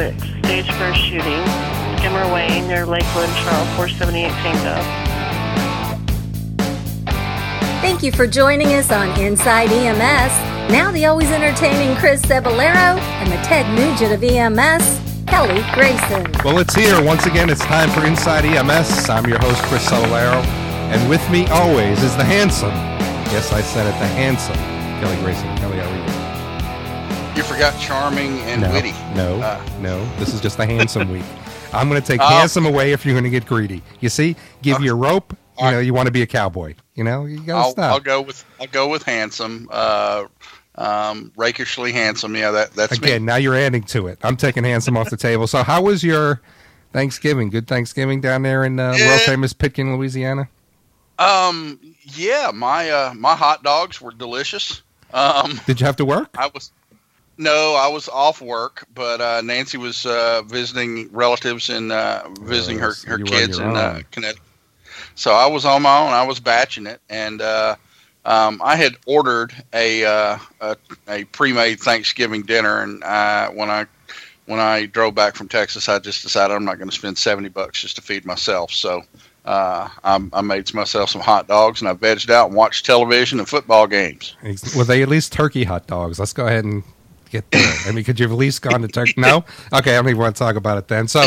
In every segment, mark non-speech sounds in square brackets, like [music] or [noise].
6, stage first shooting, Skimmer Way near Lakeland, Charles 478 Tango. Thank you for joining us on Inside EMS. Now the always entertaining Chris Cebollero and the Ted Nugent of EMS, Kelly Grayson. Well, it's here. Once again, it's time for Inside EMS. I'm your host, Chris Cebollero. And with me always is the handsome, yes, I said it, the handsome Kelly Grayson. Kelly, how are you? Forgot charming and no, witty. No, uh. no. This is just the handsome week. [laughs] I'm going to take uh, handsome away if you're going to get greedy. You see, give you a rope. You know, you want to be a cowboy. You know, you got to stop. I'll go with I'll go with handsome. Uh, um, rakishly handsome. Yeah, that that's again. Me. Now you're adding to it. I'm taking handsome off the [laughs] table. So, how was your Thanksgiving? Good Thanksgiving down there in uh, yeah. world famous Pitkin, Louisiana. Um, yeah, my uh, my hot dogs were delicious. Um, Did you have to work? I was no, I was off work, but uh, Nancy was uh, visiting relatives and uh, visiting her her kids in uh, Connecticut. So I was on my own. I was batching it, and uh, um, I had ordered a, uh, a, a pre-made Thanksgiving dinner, and I, when I when I drove back from Texas, I just decided I'm not going to spend seventy bucks just to feed myself. So uh, I, I, made myself some hot dogs, and I vegged out and watched television and football games. Were they at least turkey hot dogs? Let's go ahead and get there. I mean, could you have at least gone to Turkey? [laughs] No? Okay, I don't even want to talk about it then. So,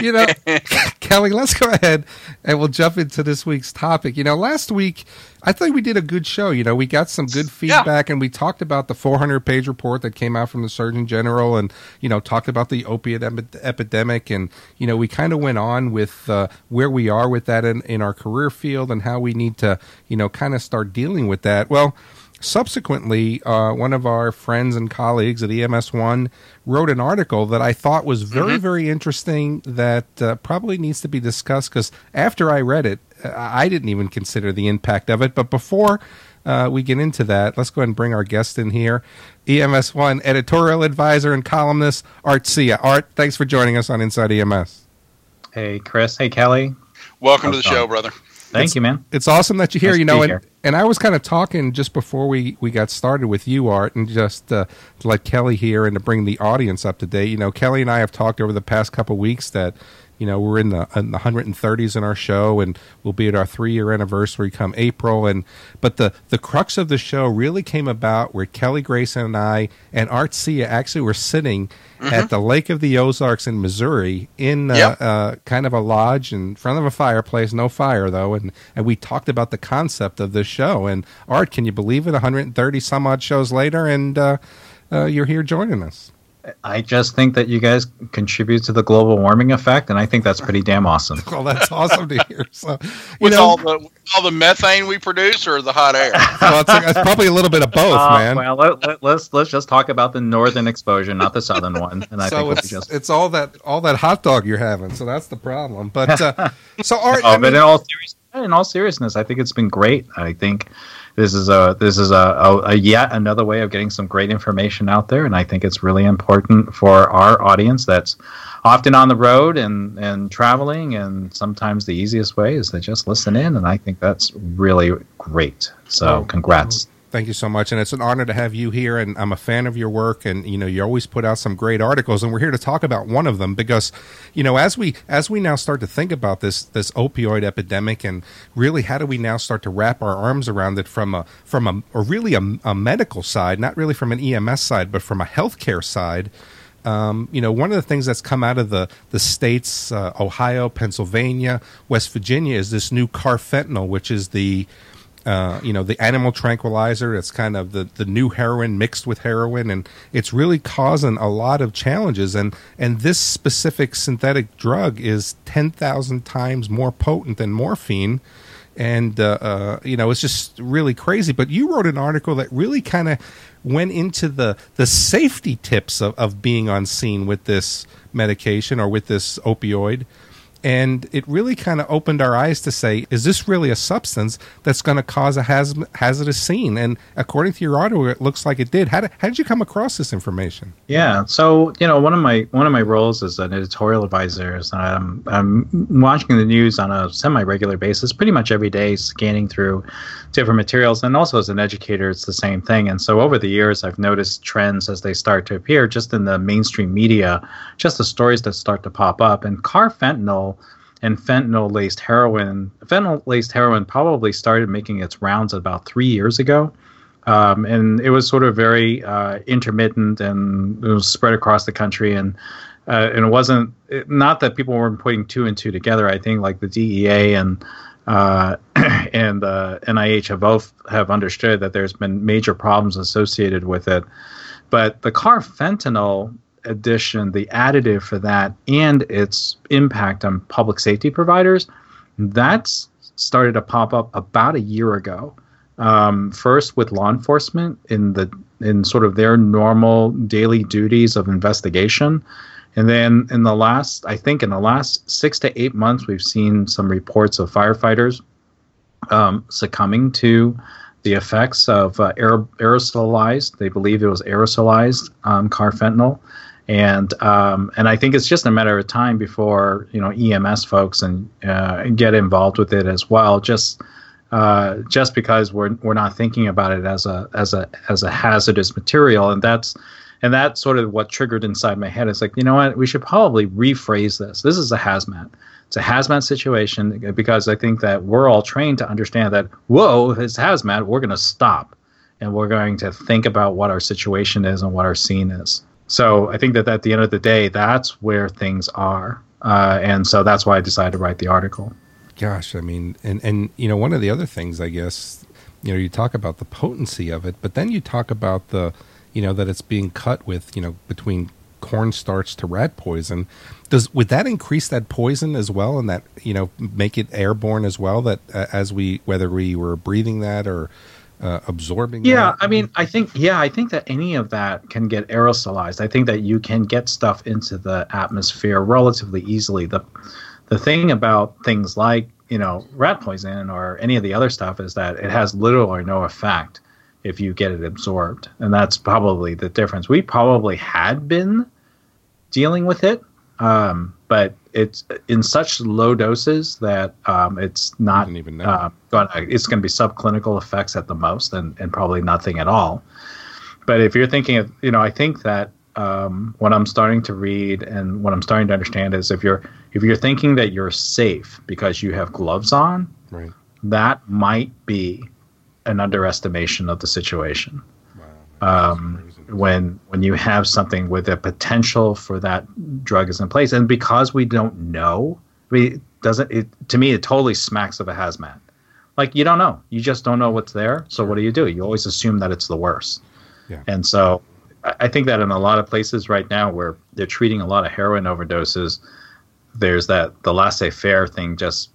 you know, [laughs] Kelly, let's go ahead and we'll jump into this week's topic. You know, last week, I think we did a good show. You know, we got some good feedback yeah. and we talked about the 400 page report that came out from the Surgeon General and, you know, talked about the opiate epidemic. And, you know, we kind of went on with uh, where we are with that in, in our career field and how we need to, you know, kind of start dealing with that. Well, subsequently, uh, one of our friends and colleagues at EMS1 wrote an article that I thought was very, mm-hmm. very interesting that uh, probably needs to be discussed because after I read it, uh, I didn't even consider the impact of it. But before uh, we get into that, let's go ahead and bring our guest in here. EMS1 editorial advisor and columnist, Art Hsieh. Art, thanks for joining us on Inside EMS. Hey, Chris. Hey, Kelly. Welcome How's to the show, brother. Thank it's, you, man. It's awesome that you're here. Nice you know, and, here. and I was kind of talking just before we, we got started with you, Art, and just uh, to let Kelly here and to bring the audience up to date. You know, Kelly and I have talked over the past couple weeks that you know we're in the, in the 130s in our show and we'll be at our three year anniversary come april and but the the crux of the show really came about where kelly grayson and i and art hsieh actually were sitting mm-hmm. at the Lake of the Ozarks in Missouri in uh, yep. uh, kind of a lodge in front of a fireplace, no fire though, and and we talked about the concept of this show. And Art, can you believe it? 130 some odd shows later, and uh, uh, you're here joining us. I just think that you guys contribute to the global warming effect, and I think that's pretty damn awesome. [laughs] well, that's awesome to hear. So, [laughs] with know, all the all the methane we produce, or the hot air? [laughs] well, it's, it's probably a little bit of both, uh, man. Well, let, us let's, let's just talk about the northern exposure, not the southern one. And I so think it's, just... it's all that all that hot dog you're having. So that's the problem. But uh, so, Art, no, I mean, but in all seriousness, in all seriousness, I think it's been great. I think this is a this is a, a, a, yet another way of getting some great information out there, and I think it's really important for our audience that's often on the road and and traveling, and sometimes the easiest way is to just listen in, and I think that's really great. So, oh, congrats. Oh. Thank you so much, and it's an honor to have you here. And I'm a fan of your work, and you know you always put out some great articles, and we're here to talk about one of them because, you know, as we as we now start to think about this this opioid epidemic, and really how do we now start to wrap our arms around it from a from a or really a, a medical side, not really from an EMS side, but from a healthcare side. Um, you know, one of the things that's come out of the the states, uh, Ohio, Pennsylvania, West Virginia, is this new carfentanil, which is the uh, you know, the animal tranquilizer. It's kind of the, the new heroin mixed with heroin, and it's really causing a lot of challenges. And and this specific synthetic drug is ten thousand times more potent than morphine. And uh, uh, you know, it's just really crazy. But you wrote an article that really kind of went into the the safety tips of, of being on scene with this medication or with this opioid and it really kind of opened our eyes to say, is this really a substance that's going to cause a haz- hazardous scene? And according to your article, it looks like it did. How did, how did you come across this information? Yeah, so you know, one of my one of my roles as an editorial advisor is um, I'm watching the news on a semi-regular basis, pretty much every day, scanning through different materials, and also as an educator, it's the same thing. And so over the years, I've noticed trends as they start to appear, just in the mainstream media, just the stories that start to pop up, and carfentanil and fentanyl laced heroin. Fentanyl laced heroin probably started making its rounds about three years ago. Um, and it was sort of very uh, intermittent and it was spread across the country. And uh, and it wasn't it, not that people weren't putting two and two together. I think like the DEA and uh, [clears throat] and the NIH have both have understood that there's been major problems associated with it. But the carfentanil addition, the additive for that, and its impact on public safety providers, that's started to pop up about a year ago. Um, first with law enforcement in the in sort of their normal daily duties of investigation, and then in the last, I think in the last six to eight months, we've seen some reports of firefighters um, succumbing to the effects of uh, aerosolized. They believe it was aerosolized um, carfentanil, and um, and I think it's just a matter of time before you know EMS folks and uh, get involved with it as well. Just uh, just because we're we're not thinking about it as a as a as a hazardous material, and that's and that's sort of what triggered inside my head. It's like you know what we should probably rephrase this. This is a hazmat. It's a hazmat situation because I think that we're all trained to understand that whoa, it's hazmat. We're going to stop and we're going to think about what our situation is and what our scene is. So I think that at the end of the day, that's where things are, uh, and so that's why I decided to write the article. Gosh, I mean, and and you know, one of the other things, I guess, you know, you talk about the potency of it, but then you talk about the, you know, that it's being cut with, you know, between cornstarch to rat poison. Does would that increase that poison as well, and that you know make it airborne as well? That uh, as we whether we were breathing that or uh, absorbing? Yeah, that? I mean, I think yeah, I think that any of that can get aerosolized. I think that you can get stuff into the atmosphere relatively easily. The the thing about things like you know rat poison or any of the other stuff is that it has little or no effect if you get it absorbed, and that's probably the difference. We probably had been dealing with it, um, but it's in such low doses that um, it's not even uh, going it's going to be subclinical effects at the most and, and probably nothing at all but if you're thinking of you know i think that um, what i'm starting to read and what i'm starting to understand is if you're if you're thinking that you're safe because you have gloves on right. that might be an underestimation of the situation. Um, when when you have something with a potential for that drug is in place, and because we don't know, I mean, doesn't it to me it totally smacks of a hazmat. Like you don't know, you just don't know what's there. So what do you do? You always assume that it's the worst. Yeah. And so I think that in a lot of places right now where they're treating a lot of heroin overdoses, there's that the laissez-faire thing just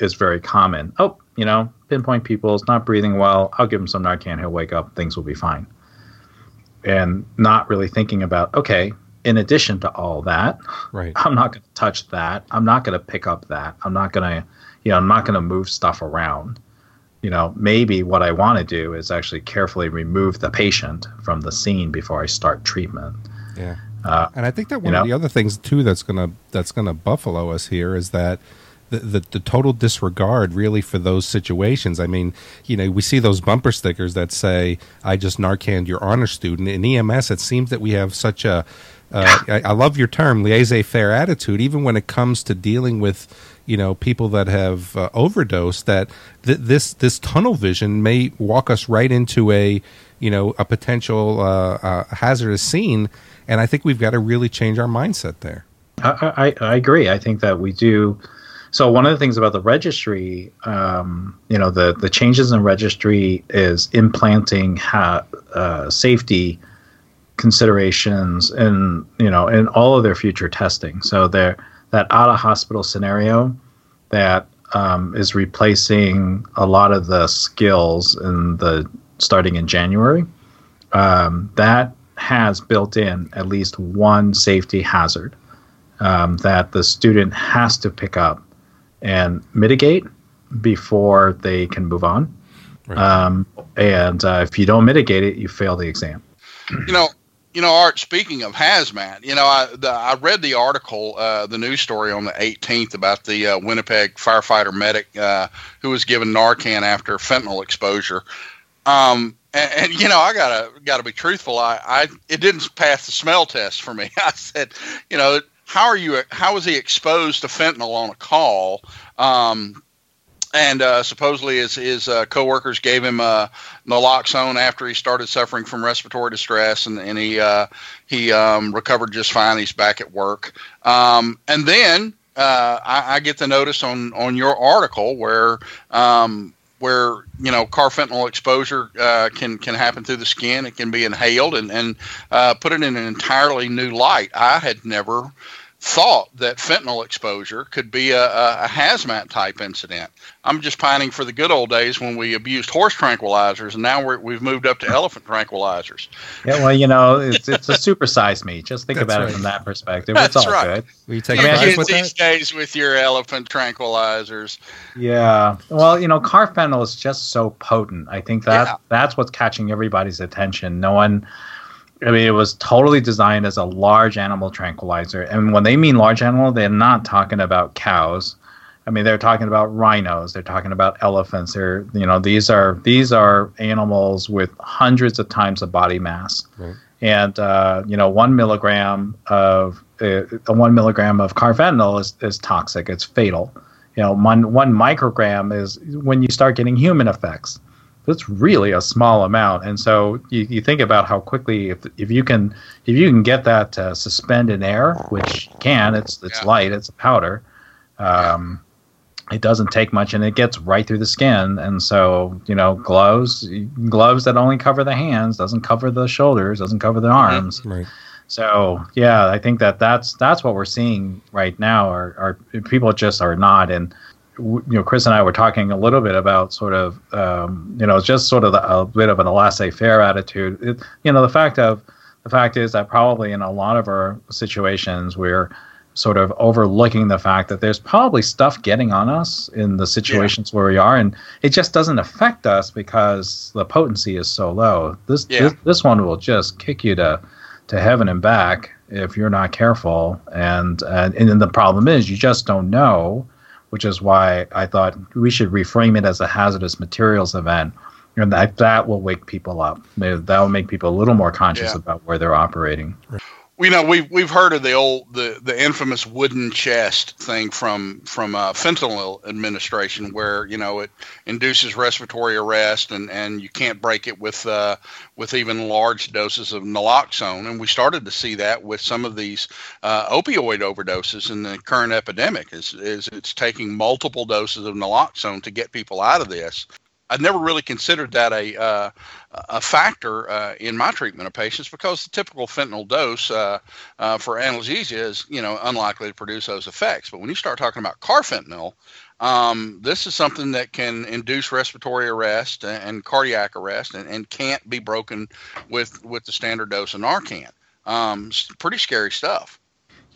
is very common. Oh, you know, pinpoint people, people's not breathing well. I'll give him some Narcan. He'll wake up. Things will be fine and not really thinking about okay in addition to all that right. I'm not going to touch that. I'm not going to pick up that. I'm not going to you know i'm not going to move stuff around. You know maybe what i want to do is actually carefully remove the patient from the scene before i start treatment. Yeah. Uh, and i think that one of know, the other things too that's going to that's going to buffalo us here is that the, the, the, total disregard really for those situations. I mean, you know, we see those bumper stickers that say, I just Narcaned your honor student. In EMS, it seems that we have such a, uh, I, I, love your term, laissez faire attitude, even when it comes to dealing with, you know, people that have uh, overdosed, that th- this, this tunnel vision may walk us right into a, you know, a potential uh, uh hazardous scene. And I think we've got to really change our mindset there. I, I, I agree. I think that we do so one of the things about the registry, um, you know, the the changes in registry is implanting ha- uh, safety considerations and you know in all of their future testing. So there that out of hospital scenario that um, is replacing a lot of the skills in the starting in January. Um, that has built in at least one safety hazard um, that the student has to pick up and mitigate before they can move on. Right. Um, and uh, if you don't mitigate it, you fail the exam. You know, you know, Art. Speaking of hazmat, you know, I the, I read the article, uh, the news story on the 18th about the uh, Winnipeg firefighter medic uh, who was given Narcan after fentanyl exposure. Um, and, and, you know, I gotta gotta be truthful. I, I it didn't pass the smell test for me. [laughs] I said, you know, how are you? How was he exposed to fentanyl on a call? Um, and uh, supposedly his his uh, coworkers gave him uh, naloxone after he started suffering from respiratory distress, and, and he uh, he um, recovered just fine. He's back at work, um, and then uh, I, I, get the notice on on your article where. Um, where you know carfentanil exposure uh, can can happen through the skin, it can be inhaled, and and put it in an entirely new light. I had never thought that fentanyl exposure could be a, a, hazmat type incident. I'm just pining for the good old days when we abused horse tranquilizers, and now we have moved up to elephant tranquilizers. Yeah, well, you know, it's it's a supersized me. Just think That's about right. it from that perspective. That's it's all right. good. Will you take I with these days with your elephant tranquilizers? Yeah. Well, you know, carfentanil is just so potent. I think that yeah. that's what's catching everybody's attention. No one I mean, it was totally designed as a large animal tranquilizer. And when they mean large animal, they're not talking about cows. I mean, they're talking about rhinos. They're talking about elephants. They're, you know, these are these are animals with hundreds of times the body mass. Right. And uh, you know, one milligram of uh, one milligram of carfentanil is, is toxic. It's fatal. You know, one one microgram is when you start getting human effects it's really a small amount. And so you, you think about how quickly if if you can if you can get that to suspend in air, which you can, it's it's yeah. light, it's a powder. Um, it doesn't take much, and it gets right through the skin. And so you know, gloves gloves that only cover the hands doesn't cover the shoulders, doesn't cover the mm-hmm. arms. Right. So yeah, I think that that's that's what we're seeing right now. Are, are people just are not and you know, Chris and I were talking a little bit about sort of, um, you know, just sort of the, a bit of an laissez-faire attitude. It, you know, the fact of the fact is that probably in a lot of our situations we're sort of overlooking the fact that there's probably stuff getting on us in the situations yeah. where we are, and it just doesn't affect us because the potency is so low. This yeah. this, this one will just kick you to to heaven and back if you're not careful, and and, and the problem is you just don't know which is why I thought we should reframe it as a hazardous materials event. And that, that will wake people up. That will make people a little more conscious yeah. about where they're operating. Right we know we've we've heard of the old the, the infamous wooden chest thing from from uh, fentanyl administration, where you know it induces respiratory arrest and, and you can't break it with uh, with even large doses of naloxone. And we started to see that with some of these uh, opioid overdoses in the current epidemic. Is is it's taking multiple doses of naloxone to get people out of this. I've never really considered that a uh, a factor uh, in my treatment of patients because the typical fentanyl dose uh, uh, for analgesia is you know unlikely to produce those effects. But when you start talking about carfentanil, um, this is something that can induce respiratory arrest and, and cardiac arrest and, and, can't be broken with with the standard dose of Narcan. Um, pretty scary stuff.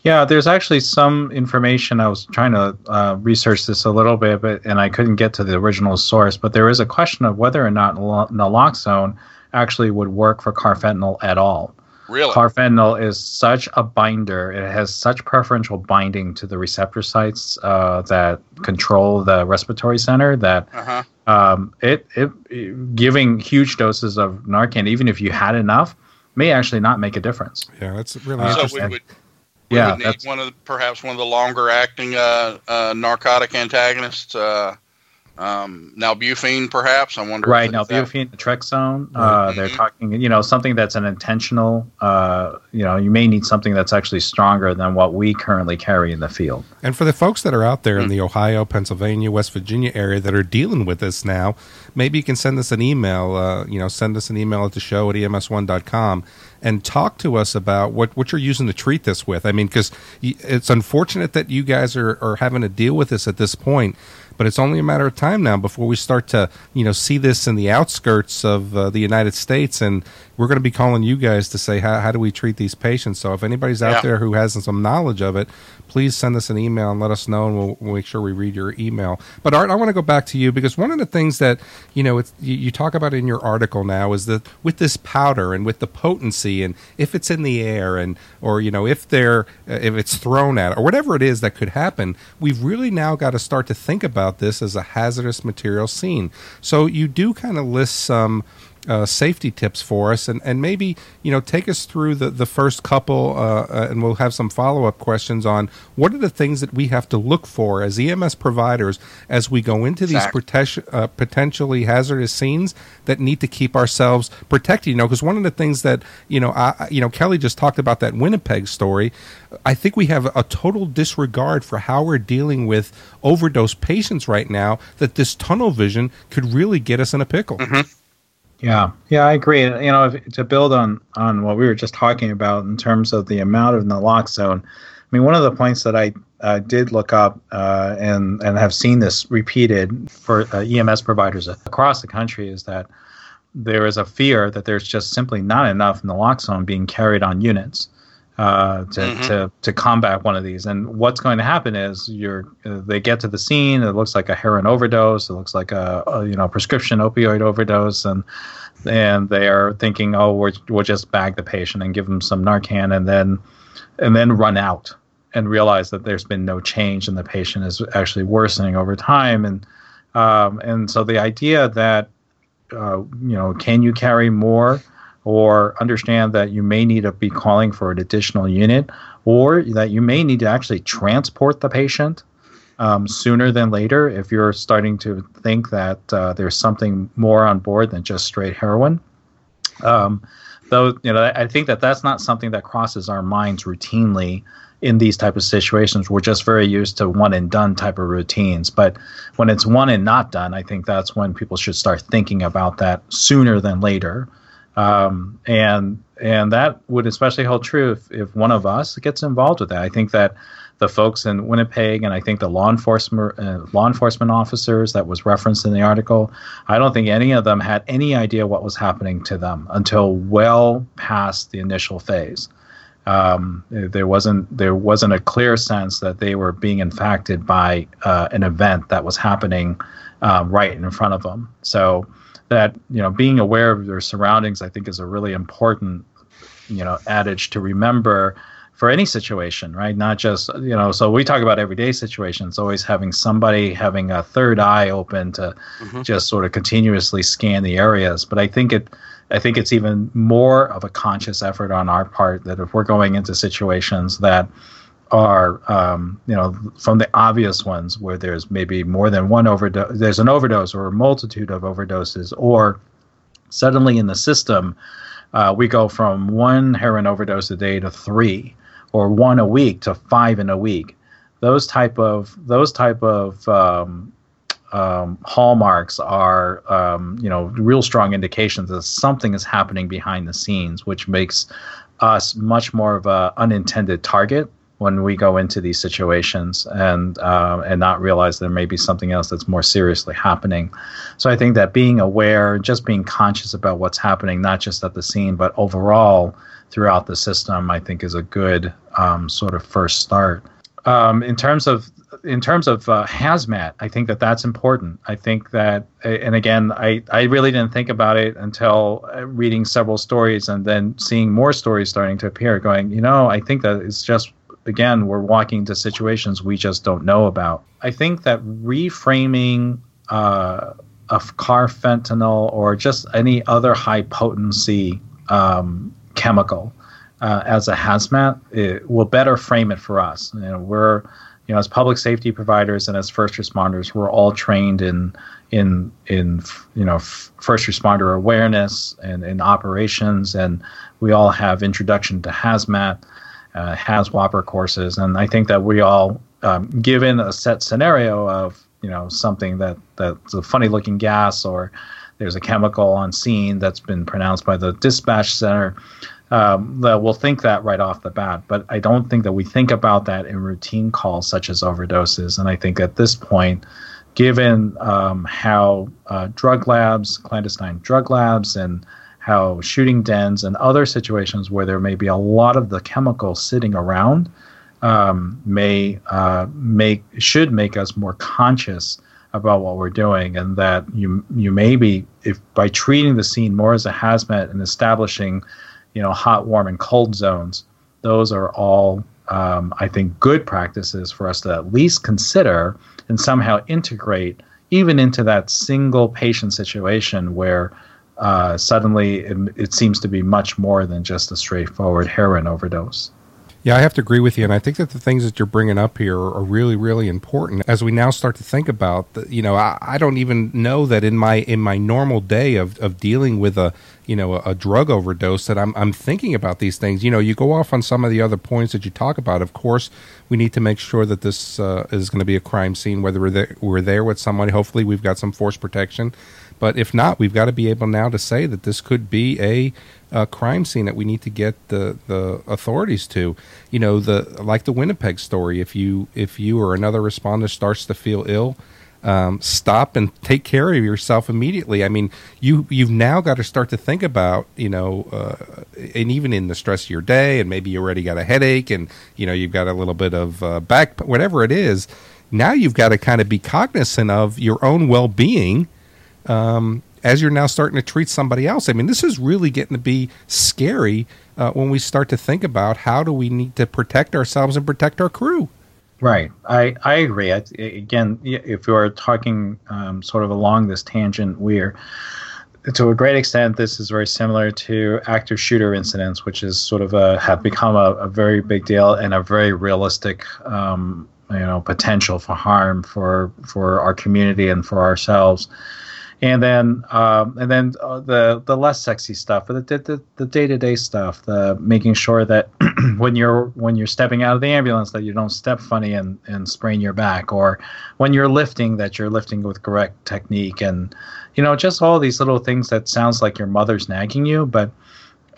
Yeah, there's actually some information. I was trying to uh, research this a little bit, but and I couldn't get to the original source. But there is a question of whether or not naloxone actually would work for carfentanil at all. Really? Carfentanil is such a binder. It has such preferential binding to the receptor sites uh, that control the respiratory center that uh-huh. um, it, it, it, giving huge doses of Narcan, even if you had enough, may actually not make a difference. Yeah, that's really uh, interesting. So we yeah, would need one of the, perhaps one of the longer acting uh, uh, narcotic antagonists. Uh, um, nalbuphine, perhaps. I wonder. Right, nalbuphine, naltrexone. Uh, mm-hmm. They're talking, you know, something that's an intentional. Uh, you know, you may need something that's actually stronger than what we currently carry in the field. And for the folks that are out there mm-hmm. in the Ohio, Pennsylvania, West Virginia area that are dealing with this now, maybe you can send us an email. Uh, you know, send us an email at the show at ems1.com and talk to us about what, what you're using to treat this with. I mean, because it's unfortunate that you guys are, are having to deal with this at this point, but it's only a matter of time now before we start to you know see this in the outskirts of uh, the United States, and we're going to be calling you guys to say how, how do we treat these patients. So if anybody's out yeah. there who has some knowledge of it, please send us an email and let us know, and we'll, we'll make sure we read your email. But Art, I want to go back to you because one of the things that you know you, you talk about in your article now is that with this powder and with the potency, and if it's in the air, and or you know if they're if it's thrown at or whatever it is that could happen, we've really now got to start to think about this as a hazardous material scene. So you do kind of list some uh, safety tips for us, and, and maybe you know take us through the, the first couple, uh, uh, and we'll have some follow up questions on what are the things that we have to look for as EMS providers as we go into these prote- uh, potentially hazardous scenes that need to keep ourselves protected. You know, because one of the things that you know, I, you know, Kelly just talked about that Winnipeg story. I think we have a total disregard for how we're dealing with overdose patients right now. That this tunnel vision could really get us in a pickle. Mm-hmm. Yeah, yeah, I agree. You know, if, to build on on what we were just talking about in terms of the amount of naloxone, I mean, one of the points that I uh, did look up uh, and and have seen this repeated for uh, EMS providers across the country is that there is a fear that there's just simply not enough naloxone being carried on units uh, to, mm-hmm. to to combat one of these. And what's going to happen is you're uh, they get to the scene. It looks like a heroin overdose. It looks like a, a, you know prescription opioid overdose, and and they are thinking, oh, we will just bag the patient and give them some Narcan, and then and then run out and realize that there's been no change and the patient is actually worsening over time. And um, and so the idea that uh, you know, can you carry more? Or understand that you may need to be calling for an additional unit, or that you may need to actually transport the patient um, sooner than later if you're starting to think that uh, there's something more on board than just straight heroin. Um, though, you know, I think that that's not something that crosses our minds routinely in these type of situations. We're just very used to one and done type of routines. But when it's one and not done, I think that's when people should start thinking about that sooner than later. Um, and and that would especially hold true if, if one of us gets involved with that. I think that the folks in Winnipeg and I think the law enforcement uh, law enforcement officers that was referenced in the article, I don't think any of them had any idea what was happening to them until well past the initial phase. Um, there wasn't there wasn't a clear sense that they were being infected by uh, an event that was happening uh, right in front of them. So that you know being aware of your surroundings i think is a really important you know adage to remember for any situation right not just you know so we talk about everyday situations always having somebody having a third eye open to mm-hmm. just sort of continuously scan the areas but i think it i think it's even more of a conscious effort on our part that if we're going into situations that are um, you know from the obvious ones where there's maybe more than one overdose there's an overdose or a multitude of overdoses or suddenly in the system uh, we go from one heroin overdose a day to three or one a week to five in a week. Those type of those type of um, um, hallmarks are um, you know real strong indications that something is happening behind the scenes which makes us much more of a unintended target when we go into these situations and uh, and not realize there may be something else that's more seriously happening. So I think that being aware, just being conscious about what's happening, not just at the scene but overall throughout the system, I think is a good um, sort of first start. Um, in terms of in terms of uh, hazmat, I think that that's important. I think that, and again, I, I really didn't think about it until uh, reading several stories and then seeing more stories starting to appear. Going, you know, I think that it's just again, we're walking into situations we just don't know about. I think that reframing uh, a carfentanil or just any other high potency um, chemical uh, as a hazmat it will better frame it for us. You know, we're you know as public safety providers and as first responders, we're all trained in in in you know first responder awareness and in operations, and we all have introduction to hazmat uh, Whopper courses, and I think that we all, um, given a set scenario of you know something that that's a funny looking gas or there's a chemical on scene that's been pronounced by the dispatch center, um, that we'll think that right off the bat. But I don't think that we think about that in routine calls such as overdoses. And I think at this point, given um, how uh, drug labs, clandestine drug labs, and how shooting dens and other situations where there may be a lot of the chemicals sitting around um, may uh, make should make us more conscious about what we're doing, and that you you may be if by treating the scene more as a hazmat and establishing, you know, hot, warm, and cold zones. Those are all um, I think good practices for us to at least consider and somehow integrate even into that single patient situation where uh, suddenly it, it, seems to be much more than just a straightforward heroin overdose. Yeah, I have to agree with you, and I think that the things that you're bringing up here are really, really important as we now start to think about. The, you know, I, I don't even know that in my in my normal day of, of dealing with a you know a, a, drug overdose that I'm I'm thinking about these things. You know, you go off on some of the other points that you talk about. Of course, we need to make sure that this uh, is going to be a crime scene, whether we're there, we're there with somebody. Hopefully, we've got some force protection. But if not, we've got to be able now to say that this could be a, a crime scene that we need to get the, the authorities to. You know, the like the Winnipeg story. If you if you or another responder starts to feel ill, um, stop and take care of yourself immediately. I mean, you you've now got to start to think about you know, uh, and even in the stress of your day, and maybe you already got a headache, and you know you've got a little bit of uh, back, whatever it is. Now you've got to kind of be cognizant of your own well being um, as you're now starting to treat somebody else. I mean, this is really getting to be scary uh, when we start to think about how do we need to protect ourselves and protect our crew. Right. I, I agree. I, again, if are talking um, sort of along this tangent, we're to a great extent, this is very similar to active shooter incidents, which is sort of a have become a, a very big deal and a very realistic, um, you know, potential for harm for for our community and for ourselves and then um, and then uh, the the less sexy stuff, the the the day to day stuff, the making sure that [clears throat] when you're when you're stepping out of the ambulance that you don't step funny and and sprain your back, or when you're lifting that you're lifting with correct technique, and you know just all these little things that sounds like your mother's nagging you, but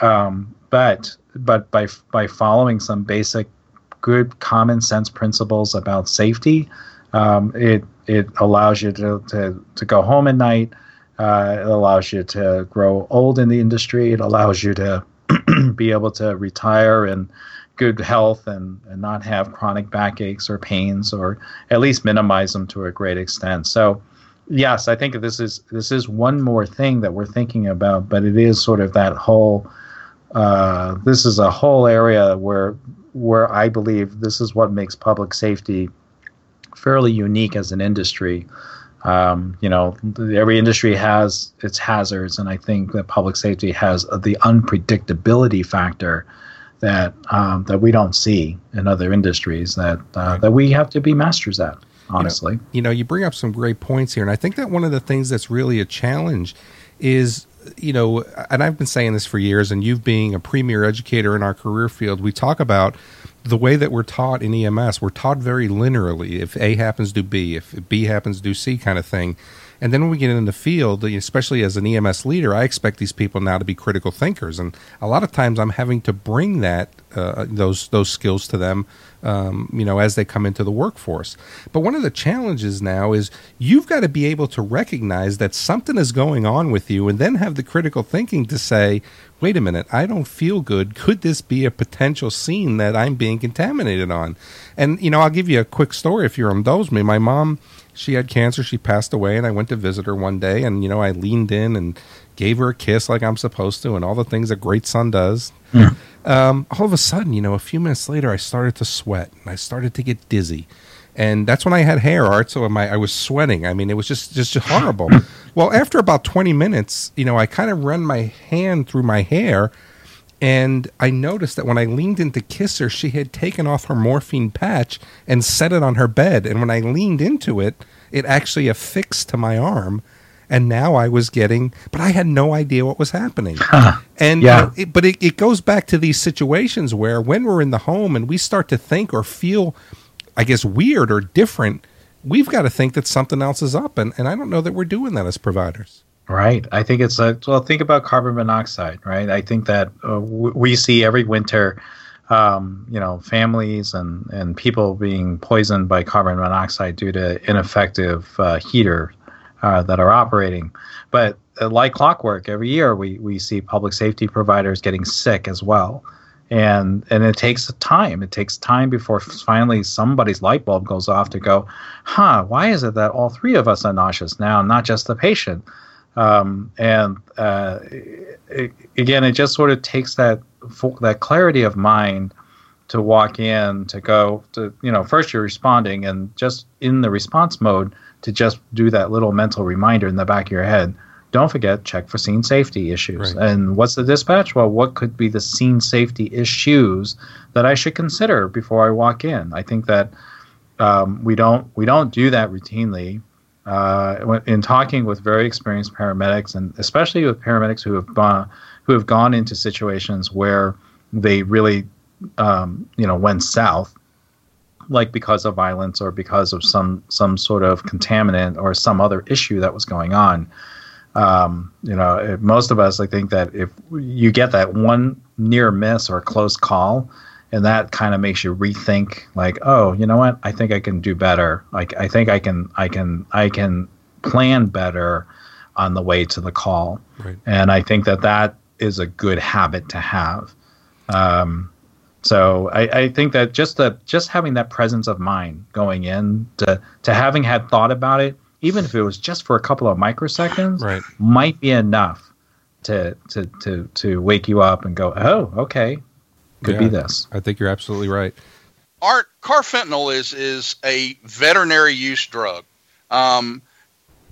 um, but but by by following some basic good common sense principles about safety, um, it it allows you to, to, to go home at night. Uh, it allows you to grow old in the industry. It allows you to [clears throat] be able to retire in good health and, and not have chronic backaches or pains, or at least minimize them to a great extent. So, yes, I think this is this is one more thing that we're thinking about, but it is sort of that whole. Uh, this is a whole area where where I believe this is what makes public safety fairly unique as an industry. Um, you know, every industry has its hazards, and I think that public safety has the unpredictability factor that um, that we don't see in other industries that uh, that we have to be masters at. Honestly, you know, you know, you bring up some great points here, and I think that one of the things that's really a challenge is you know, and I've been saying this for years, and you've being a premier educator in our career field, we talk about the way that we're taught in EMS, we're taught very linearly. If A happens, do B. If B happens, do C, kind of thing. And then when we get in the field, especially as an EMS leader, I expect these people now to be critical thinkers, and a lot of times I'm having to bring that uh, those those skills to them, um, you know, as they come into the workforce. But one of the challenges now is you've got to be able to recognize that something is going on with you, and then have the critical thinking to say, "Wait a minute, I don't feel good. Could this be a potential scene that I'm being contaminated on?" And you know, I'll give you a quick story if you indulge me. My mom she had cancer. She passed away, and I went to visit her one day, and you know, I leaned in and gave her a kiss like I'm supposed to, and all the things a great son does. Um, all of a sudden, you know, a few minutes later, I started to sweat, and I started to get dizzy, and that's when I had hair art, so my I was sweating. I mean, it was just just horrible. [laughs] well, after about 20 minutes, you know, I kind of run my hand through my hair. And I noticed that when I leaned in to kiss her, she had taken off her morphine patch and set it on her bed. And when I leaned into it, it actually affixed to my arm. And now I was getting, but I had no idea what was happening. Huh. And yeah. Know, it, but it, it goes back to these situations where when we're in the home and we start to think or feel, I guess, weird or different, we've got to think that something else is up. And, and I don't know that we're doing that as providers. Right. I think it's like, well, think about carbon monoxide, right? I think that uh, w- we see every winter um, you know, families and, and people being poisoned by carbon monoxide due to ineffective uh, heater uh, that are operating. But uh, like clockwork, every year we, we see public safety providers getting sick as well. And and it takes time. It takes time before finally somebody's light bulb goes off to go, huh? Why is it that all three of us are nauseous now, not just the patient? Um, and uh, it, again, it just sort of takes that that clarity of mind to walk in to go to you know first you're responding and just in the response mode to just do that little mental reminder in the back of your head. Don't forget check for scene safety issues. Right. and what's the dispatch? Well what could be the scene safety issues that i should consider before i walk in? I think that um, we don't we don't do that routinely uh, in talking with very experienced paramedics and especially with paramedics who have gone who have gone into situations where they really um, you know went south like because of violence or because of some some sort of contaminant or some other issue that was going on. Um, you know most of us i think that if you get that one near miss or close call and that kind of makes you rethink like oh you know what? I think i can do better. Like i think i can i can i can plan better on the way to the call. Right. and i think that that is a good habit to have. Um, so I, I, think that just the just having that presence of mind going in to to having had thought about it, even if it was just for a couple of microseconds, right. might be enough to to to to wake you up and go, oh, okay, could yeah, be this. I think you're absolutely right. Art carfentanil is is a veterinary use drug. Um,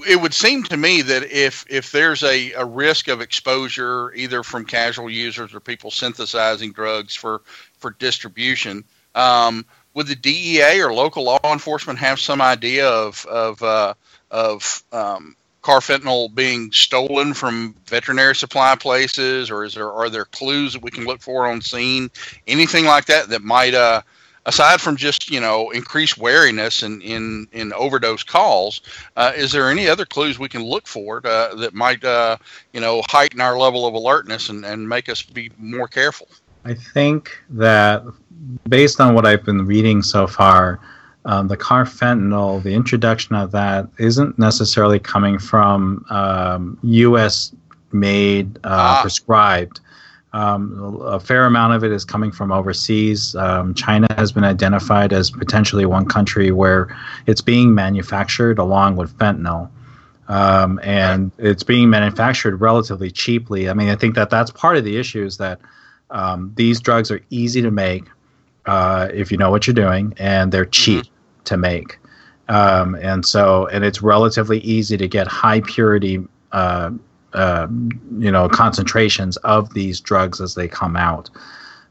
it would seem to me that if if there's a, a risk of exposure either from casual users or people synthesizing drugs for for distribution, um, would the DEA or local law enforcement have some idea of of uh, of um, carfentanil being stolen from veterinary supply places, or is there are there clues that we can look for on scene, anything like that that might uh, aside from just you know increased wariness in in, in overdose calls, uh, is there any other clues we can look for uh, that might uh, you know heighten our level of alertness and, and make us be more careful? I think that based on what I've been reading so far, um, the carfentanil, the introduction of that isn't necessarily coming from um, U.S. made uh, ah. prescribed um, a fair amount of it is coming from overseas. Um, China has been identified as potentially one country where it's being manufactured along with fentanyl. Um, and it's being manufactured relatively cheaply. I mean, I think that that's part of the issue is that um, these drugs are easy to make uh, if you know what you're doing, and they're cheap mm-hmm. To make. Um, and so, and it's relatively easy to get high purity uh, uh, you know concentrations of these drugs as they come out.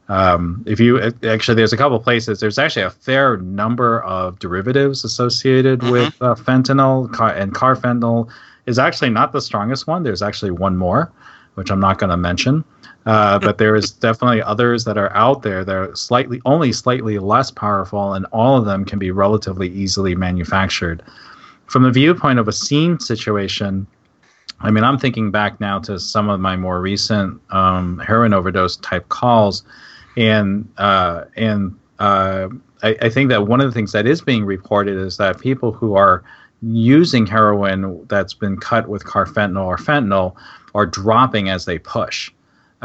Um, if you actually, there's a couple places. There's actually a fair number of derivatives associated mm-hmm. with uh, fentanyl, car- and carfentanil is actually not the strongest one. There's actually one more, which I'm not going to mention. Uh, but there is definitely others that are out there that are slightly, only slightly less powerful, and all of them can be relatively easily manufactured. From the viewpoint of a scene situation, I mean, I'm thinking back now to some of my more recent um, heroin overdose type calls, and uh, and uh, I, I, think that one of the things that is being reported is that people who are using heroin that's been cut with carfentanil or fentanyl are dropping as they push.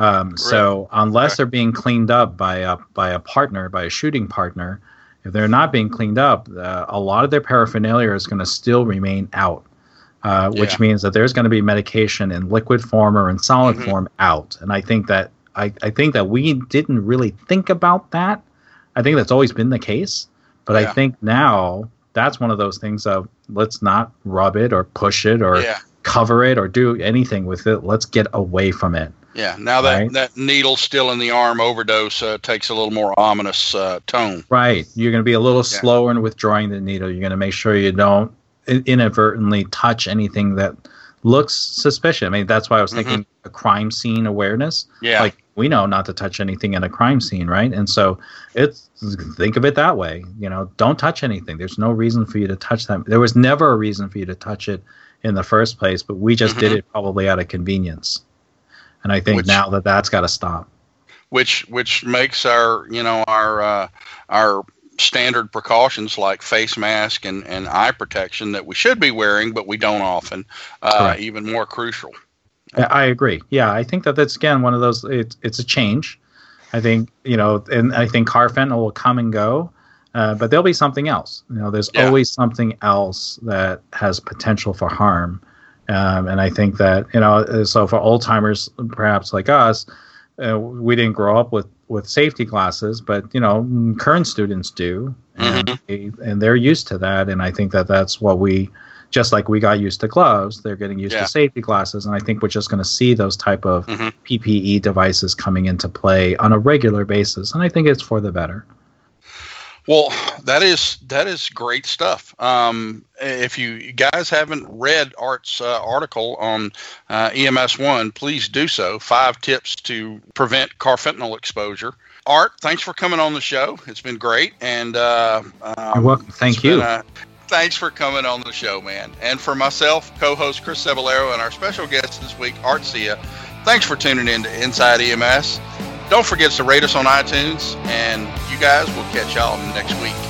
Um, so unless they're being cleaned up by a by a partner, by a shooting partner, if they're not being cleaned up, uh, a lot of their paraphernalia is going to still remain out uh, which yeah. means that there's going to be medication in liquid form or in solid mm-hmm. form out. And I think that I, I think that we didn't really think about that. I think that's always been the case, but yeah. I think now that's one of those things of let's not rub it or push it or yeah. cover it or do anything with it. Let's get away from it. Yeah, now that right? that needle still in the arm overdose uh, takes a little more ominous uh, tone. Right, you're going to be a little yeah. slower in withdrawing the needle. You're going to make sure you don't inadvertently touch anything that looks suspicious. I mean, that's why I was mm-hmm. thinking a crime scene awareness. Yeah. Like we know not to touch anything in a crime scene, right? And so it's think of it that way. You know, don't touch anything. There's no reason for you to touch them. There was never a reason for you to touch it in the first place, but we just mm-hmm. did it probably out of convenience. And I think Which, now that that's got to stop. which which makes our you know our uh, our standard precautions like face mask and, and eye protection that we should be wearing, but we don't often, uh, even more crucial. I agree. Yeah, I think that that's again one of those. It's it's a change. I think you know, and I think carfentanil will come and go, uh, but there'll be something else. You know, there's yeah. always something else that has potential for harm, um, and I think that you know, so for old timers, perhaps like us, uh, we didn't grow up with with safety glasses, but you know, current students do, and mm-hmm. they, and they're used to that, and I think that that's what we just like we got used to gloves, they're getting used yeah. to safety glasses, and I think we're just going to see those type of mm-hmm. PPE devices coming into play on a regular basis, and I think it's for the better. Well, that is that is great stuff. Um, if you guys haven't read Art's uh, article on uh, EMS One, please do so. Five tips to prevent carfentanil exposure. Art, thanks for coming on the show. It's been great, and uh, um, you're welcome. Thank you. A, thanks for coming on the show, man. And for myself, co-host Chris Cebollero, and our special guest this week, Art Hsieh. Thanks for tuning in to Inside EMS. Don't forget to rate us on iTunes, and guys We'll catch y'all next week.